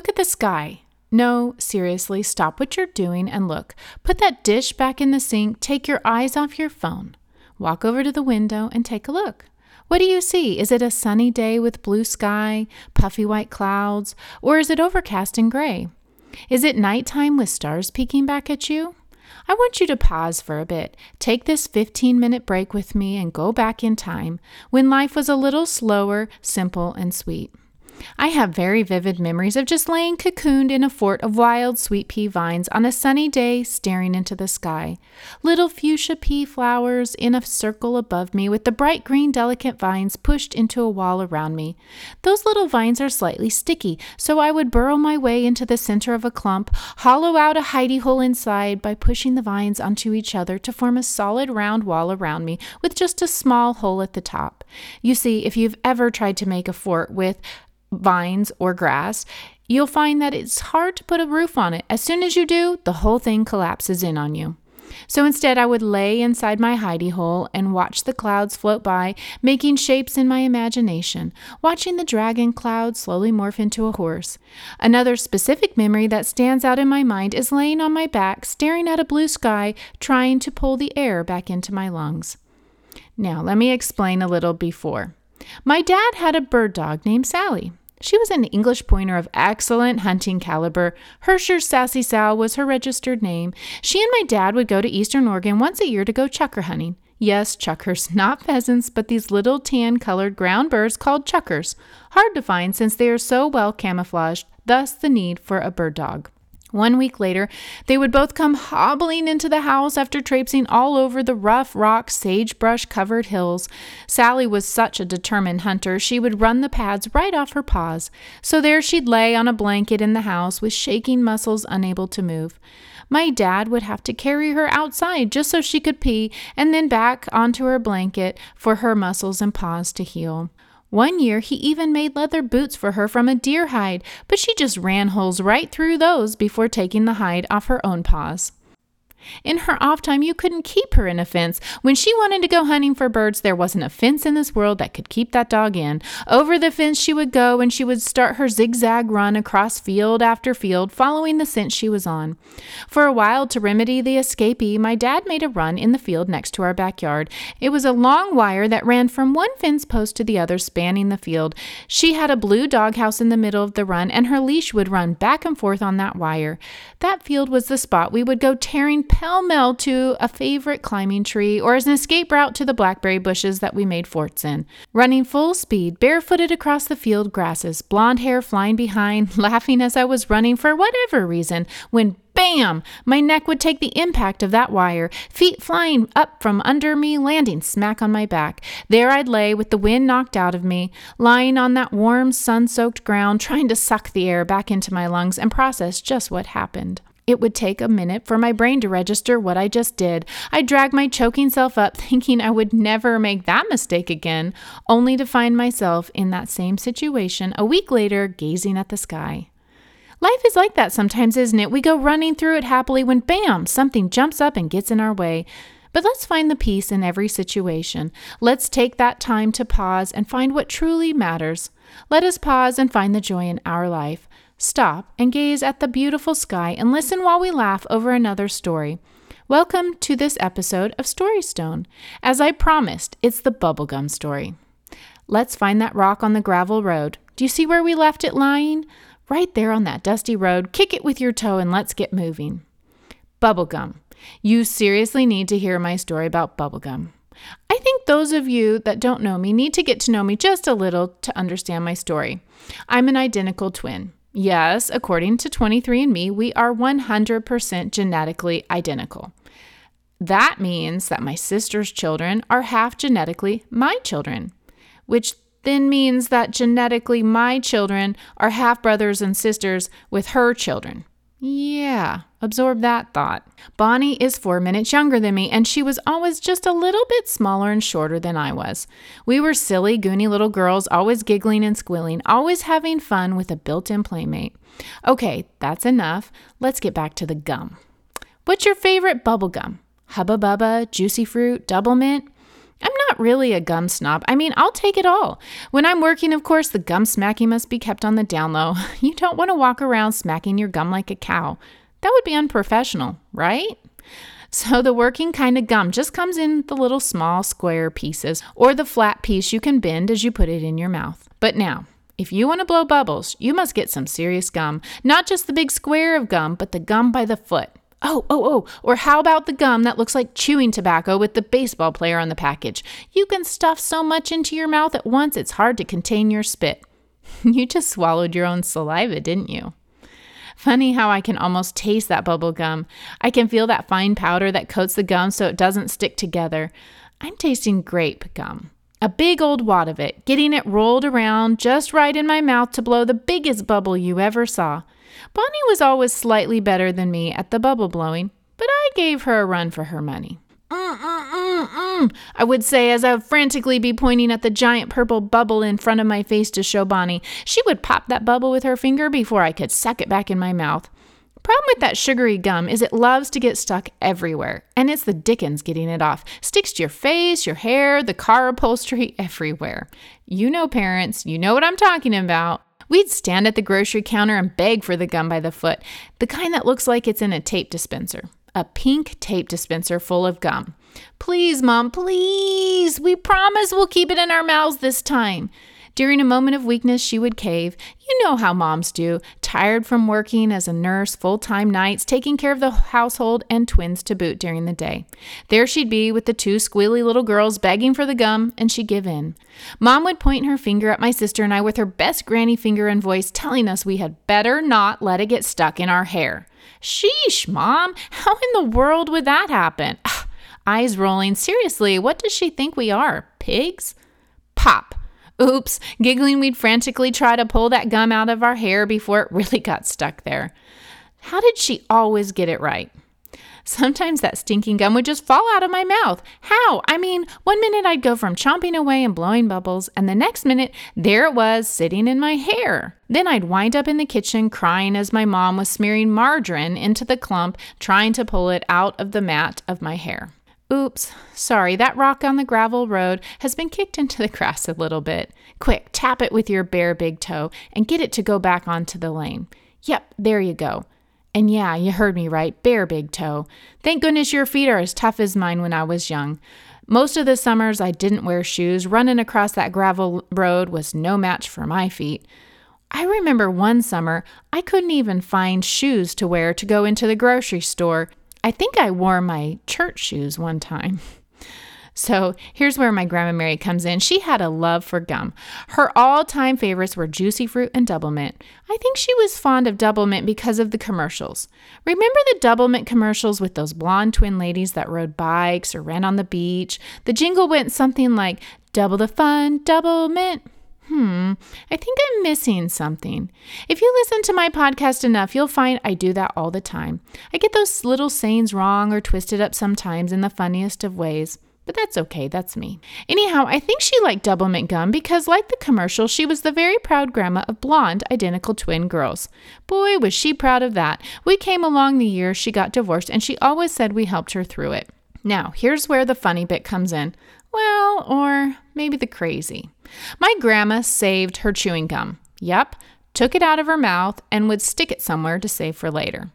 Look at the sky. No, seriously, stop what you're doing and look. Put that dish back in the sink, take your eyes off your phone. Walk over to the window and take a look. What do you see? Is it a sunny day with blue sky, puffy white clouds, or is it overcast and gray? Is it nighttime with stars peeking back at you? I want you to pause for a bit. Take this 15 minute break with me and go back in time when life was a little slower, simple, and sweet. I have very vivid memories of just laying cocooned in a fort of wild sweet pea vines on a sunny day staring into the sky. Little fuchsia pea flowers in a circle above me with the bright green delicate vines pushed into a wall around me. Those little vines are slightly sticky, so I would burrow my way into the center of a clump, hollow out a hidey hole inside by pushing the vines onto each other to form a solid round wall around me with just a small hole at the top. You see, if you've ever tried to make a fort with vines, or grass, you'll find that it's hard to put a roof on it. As soon as you do, the whole thing collapses in on you. So instead, I would lay inside my hidey hole and watch the clouds float by, making shapes in my imagination, watching the dragon cloud slowly morph into a horse. Another specific memory that stands out in my mind is laying on my back, staring at a blue sky, trying to pull the air back into my lungs. Now, let me explain a little before. My dad had a bird dog named Sally. She was an English pointer of excellent hunting caliber. Herscher's Sassy Sal was her registered name. She and my dad would go to Eastern Oregon once a year to go chukar hunting. Yes, chukars, not pheasants, but these little tan colored ground birds called chukars. Hard to find since they are so well camouflaged, thus the need for a bird dog. One week later, they would both come hobbling into the house after traipsing all over the rough rock, sagebrush covered hills. Sally was such a determined hunter, she would run the pads right off her paws. So there she'd lay on a blanket in the house with shaking muscles, unable to move. My dad would have to carry her outside just so she could pee, and then back onto her blanket for her muscles and paws to heal. One year, he even made leather boots for her from a deer hide, but she just ran holes right through those before taking the hide off her own paws. In her off time, you couldn't keep her in a fence. When she wanted to go hunting for birds, there wasn't a fence in this world that could keep that dog in. Over the fence she would go, and she would start her zigzag run across field after field, following the scent she was on. For a while, to remedy the escapee, my dad made a run in the field next to our backyard. It was a long wire that ran from one fence post to the other, spanning the field. She had a blue doghouse in the middle of the run, and her leash would run back and forth on that wire. That field was the spot we would go tearing pell mell to a favorite climbing tree or as an escape route to the blackberry bushes that we made forts in. Running full speed, barefooted across the field grasses, blonde hair flying behind, laughing as I was running for whatever reason, when Bam! My neck would take the impact of that wire, feet flying up from under me, landing smack on my back. There I'd lay with the wind knocked out of me, lying on that warm, sun soaked ground, trying to suck the air back into my lungs and process just what happened. It would take a minute for my brain to register what I just did. I dragged my choking self up, thinking I would never make that mistake again, only to find myself in that same situation a week later, gazing at the sky. Life is like that sometimes, isn't it? We go running through it happily when bam, something jumps up and gets in our way. But let's find the peace in every situation. Let's take that time to pause and find what truly matters. Let us pause and find the joy in our life. Stop and gaze at the beautiful sky and listen while we laugh over another story. Welcome to this episode of Storystone. As I promised, it's the bubblegum story. Let's find that rock on the gravel road. Do you see where we left it lying? Right there on that dusty road. Kick it with your toe and let's get moving. Bubblegum. You seriously need to hear my story about bubblegum. I think those of you that don't know me need to get to know me just a little to understand my story. I'm an identical twin. Yes, according to 23andMe, we are 100% genetically identical. That means that my sister's children are half genetically my children, which then means that genetically my children are half brothers and sisters with her children. Yeah, absorb that thought. Bonnie is four minutes younger than me, and she was always just a little bit smaller and shorter than I was. We were silly, goony little girls, always giggling and squealing, always having fun with a built in playmate. Okay, that's enough. Let's get back to the gum. What's your favorite bubble gum? Hubba Bubba, Juicy Fruit, Double Mint? I'm not really a gum snob. I mean, I'll take it all. When I'm working, of course, the gum smacking must be kept on the down low. You don't want to walk around smacking your gum like a cow. That would be unprofessional, right? So the working kind of gum just comes in the little small square pieces or the flat piece you can bend as you put it in your mouth. But now, if you want to blow bubbles, you must get some serious gum. Not just the big square of gum, but the gum by the foot. Oh, oh, oh. Or how about the gum that looks like chewing tobacco with the baseball player on the package? You can stuff so much into your mouth at once, it's hard to contain your spit. you just swallowed your own saliva, didn't you? Funny how I can almost taste that bubble gum. I can feel that fine powder that coats the gum so it doesn't stick together. I'm tasting grape gum. A big old wad of it, getting it rolled around just right in my mouth to blow the biggest bubble you ever saw. Bonnie was always slightly better than me at the bubble blowing, but I gave her a run for her money. Mm, mm, mm, I would say as I would frantically be pointing at the giant purple bubble in front of my face to show Bonnie. She would pop that bubble with her finger before I could suck it back in my mouth. Problem with that sugary gum is it loves to get stuck everywhere, and it's the dickens getting it off. Sticks to your face, your hair, the car upholstery, everywhere. You know, parents, you know what I'm talking about. We'd stand at the grocery counter and beg for the gum by the foot, the kind that looks like it's in a tape dispenser. A pink tape dispenser full of gum. Please, Mom, please. We promise we'll keep it in our mouths this time. During a moment of weakness, she would cave. You know how moms do, tired from working as a nurse full time nights, taking care of the household and twins to boot during the day. There she'd be with the two squealy little girls begging for the gum, and she'd give in. Mom would point her finger at my sister and I with her best granny finger and voice, telling us we had better not let it get stuck in our hair. Sheesh, Mom, how in the world would that happen? Eyes rolling. Seriously, what does she think we are? Pigs? Pop. Oops, giggling, we'd frantically try to pull that gum out of our hair before it really got stuck there. How did she always get it right? Sometimes that stinking gum would just fall out of my mouth. How? I mean, one minute I'd go from chomping away and blowing bubbles, and the next minute, there it was sitting in my hair. Then I'd wind up in the kitchen crying as my mom was smearing margarine into the clump, trying to pull it out of the mat of my hair. Oops, sorry, that rock on the gravel road has been kicked into the grass a little bit. Quick, tap it with your bare big toe and get it to go back onto the lane. Yep, there you go. And yeah, you heard me right, bare big toe. Thank goodness your feet are as tough as mine when I was young. Most of the summers I didn't wear shoes. Running across that gravel road was no match for my feet. I remember one summer I couldn't even find shoes to wear to go into the grocery store. I think I wore my church shoes one time. So here's where my Grandma Mary comes in. She had a love for gum. Her all time favorites were Juicy Fruit and Double Mint. I think she was fond of Double Mint because of the commercials. Remember the Double Mint commercials with those blonde twin ladies that rode bikes or ran on the beach? The jingle went something like Double the fun, Double Mint. Hmm, I think I'm missing something. If you listen to my podcast enough, you'll find I do that all the time. I get those little sayings wrong or twisted up sometimes in the funniest of ways. But that's okay, that's me. Anyhow, I think she liked Double Gum because, like the commercial, she was the very proud grandma of blonde, identical twin girls. Boy, was she proud of that. We came along the year she got divorced, and she always said we helped her through it. Now, here's where the funny bit comes in. Well, or maybe the crazy. My grandma saved her chewing gum. Yep, took it out of her mouth and would stick it somewhere to save for later.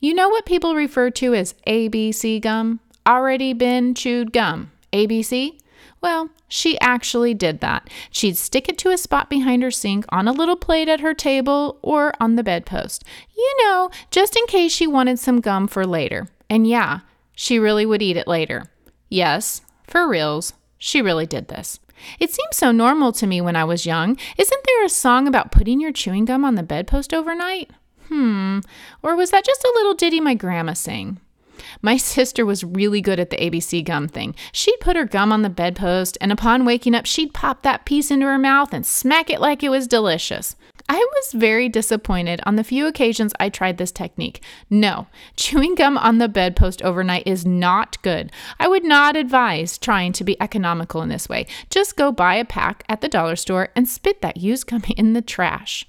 You know what people refer to as ABC gum? Already been chewed gum. ABC? Well, she actually did that. She'd stick it to a spot behind her sink, on a little plate at her table, or on the bedpost. You know, just in case she wanted some gum for later. And yeah, she really would eat it later. Yes, for reals, she really did this. It seemed so normal to me when I was young. Isn't there a song about putting your chewing gum on the bedpost overnight? Hmm, or was that just a little ditty my grandma sang? My sister was really good at the ABC gum thing. She'd put her gum on the bedpost, and upon waking up, she'd pop that piece into her mouth and smack it like it was delicious. I was very disappointed on the few occasions I tried this technique. No, chewing gum on the bedpost overnight is not good. I would not advise trying to be economical in this way. Just go buy a pack at the dollar store and spit that used gum in the trash.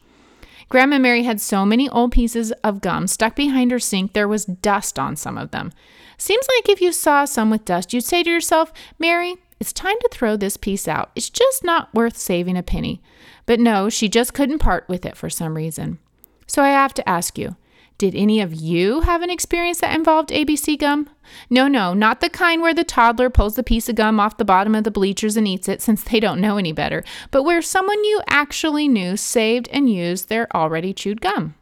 Grandma Mary had so many old pieces of gum stuck behind her sink there was dust on some of them. Seems like if you saw some with dust, you'd say to yourself, Mary, it's time to throw this piece out. It's just not worth saving a penny. But no, she just couldn't part with it for some reason. So I have to ask you did any of you have an experience that involved ABC gum? No, no, not the kind where the toddler pulls the piece of gum off the bottom of the bleachers and eats it since they don't know any better, but where someone you actually knew saved and used their already chewed gum.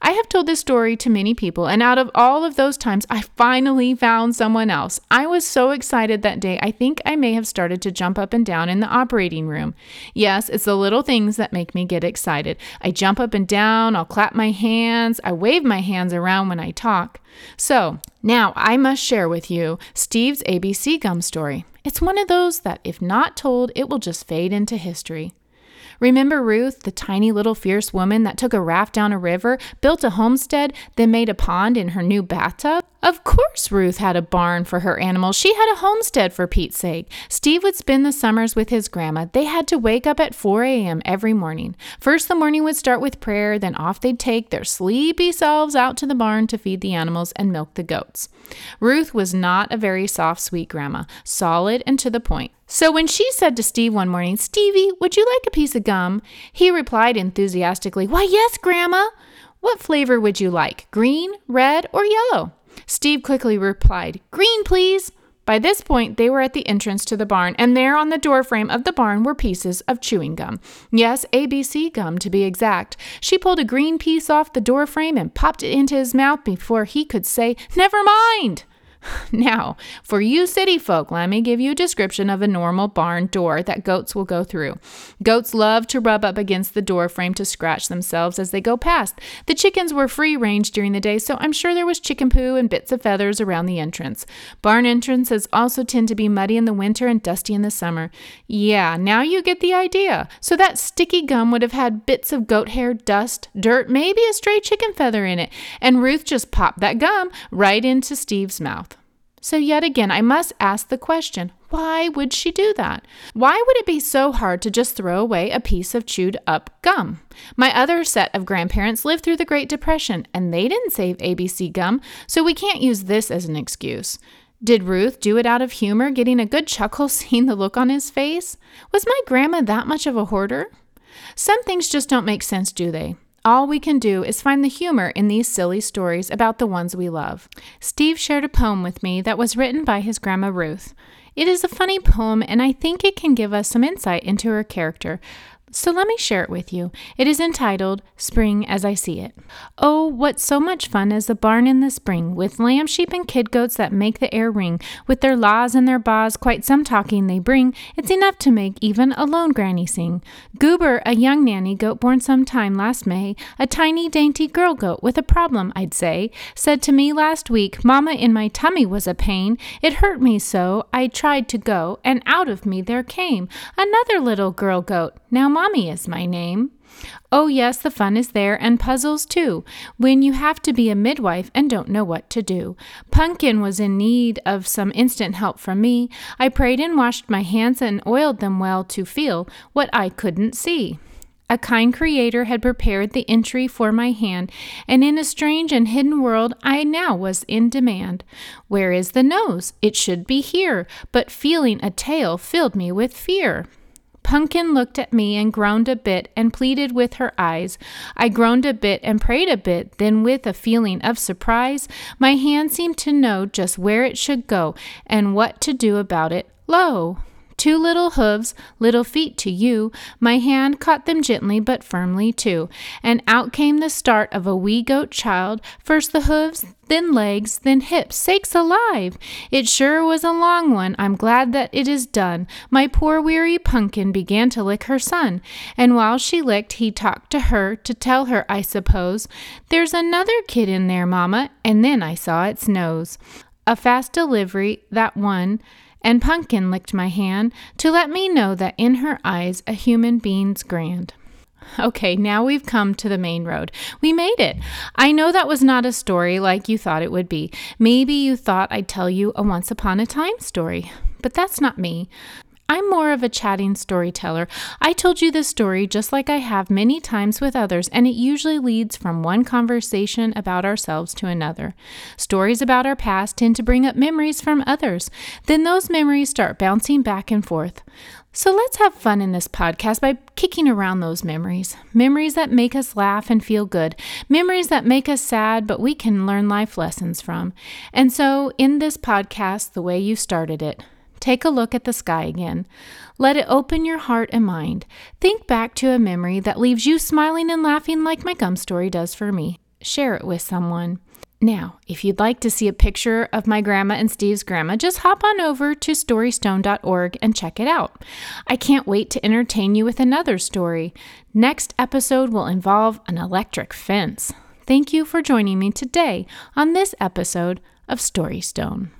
I have told this story to many people, and out of all of those times, I finally found someone else. I was so excited that day, I think I may have started to jump up and down in the operating room. Yes, it's the little things that make me get excited. I jump up and down, I'll clap my hands, I wave my hands around when I talk. So, now I must share with you Steve's ABC gum story. It's one of those that, if not told, it will just fade into history. Remember Ruth, the tiny little fierce woman that took a raft down a river, built a homestead, then made a pond in her new bathtub? Of course, Ruth had a barn for her animals. She had a homestead for Pete's sake. Steve would spend the summers with his grandma. They had to wake up at 4 a.m. every morning. First, the morning would start with prayer, then off they'd take their sleepy selves out to the barn to feed the animals and milk the goats. Ruth was not a very soft, sweet grandma, solid and to the point. So when she said to Steve one morning, Stevie, would you like a piece of gum? He replied enthusiastically, Why, yes, Grandma. What flavor would you like? Green, red, or yellow? Steve quickly replied, Green, please. By this point, they were at the entrance to the barn, and there on the doorframe of the barn were pieces of chewing gum. Yes, ABC gum to be exact. She pulled a green piece off the doorframe and popped it into his mouth before he could say, Never mind! Now, for you city folk, let me give you a description of a normal barn door that goats will go through. Goats love to rub up against the door frame to scratch themselves as they go past. The chickens were free range during the day, so I'm sure there was chicken poo and bits of feathers around the entrance. Barn entrances also tend to be muddy in the winter and dusty in the summer. Yeah, now you get the idea. So that sticky gum would have had bits of goat hair, dust, dirt, maybe a stray chicken feather in it, and Ruth just popped that gum right into Steve's mouth. So, yet again, I must ask the question why would she do that? Why would it be so hard to just throw away a piece of chewed up gum? My other set of grandparents lived through the Great Depression and they didn't save ABC gum, so we can't use this as an excuse. Did Ruth do it out of humor, getting a good chuckle seeing the look on his face? Was my grandma that much of a hoarder? Some things just don't make sense, do they? All we can do is find the humor in these silly stories about the ones we love. Steve shared a poem with me that was written by his grandma Ruth. It is a funny poem, and I think it can give us some insight into her character. So let me share it with you. It is entitled Spring as I See It. Oh, what so much fun is the barn in the spring, with lamb, sheep, and kid goats that make the air ring. With their laws and their baws, quite some talking they bring. It's enough to make even a lone granny sing. Goober, a young nanny goat born some time last May, a tiny dainty girl goat with a problem, I'd say, said to me last week, Mamma, in my tummy was a pain. It hurt me so, I tried to go, and out of me there came another little girl goat. Now, Mommy is my name. Oh, yes, the fun is there, and puzzles too, when you have to be a midwife and don't know what to do. Pumpkin was in need of some instant help from me. I prayed and washed my hands and oiled them well to feel what I couldn't see. A kind creator had prepared the entry for my hand, and in a strange and hidden world I now was in demand. Where is the nose? It should be here, but feeling a tail filled me with fear. Pumpkin looked at me and groaned a bit and pleaded with her eyes. I groaned a bit and prayed a bit, then, with a feeling of surprise, my hand seemed to know just where it should go and what to do about it. Lo! Two little hooves, little feet to you. My hand caught them gently but firmly too, and out came the start of a wee goat child. First the hooves, then legs, then hips. Sakes alive! It sure was a long one. I'm glad that it is done. My poor weary pumpkin began to lick her son, and while she licked, he talked to her to tell her, I suppose, there's another kid in there, mamma, and then I saw its nose. A fast delivery, that one and Pumpkin licked my hand to let me know that in her eyes a human being's grand. Okay, now we've come to the main road. We made it. I know that was not a story like you thought it would be. Maybe you thought I'd tell you a once upon a time story, but that's not me. I'm more of a chatting storyteller. I told you this story just like I have many times with others, and it usually leads from one conversation about ourselves to another. Stories about our past tend to bring up memories from others. Then those memories start bouncing back and forth. So let's have fun in this podcast by kicking around those memories. Memories that make us laugh and feel good. Memories that make us sad, but we can learn life lessons from. And so, in this podcast, the way you started it, take a look at the sky again. Let it open your heart and mind. Think back to a memory that leaves you smiling and laughing like my gum story does for me. Share it with someone. Now, if you'd like to see a picture of my grandma and Steve's grandma, just hop on over to storystone.org and check it out. I can't wait to entertain you with another story. Next episode will involve an electric fence. Thank you for joining me today on this episode of Storystone.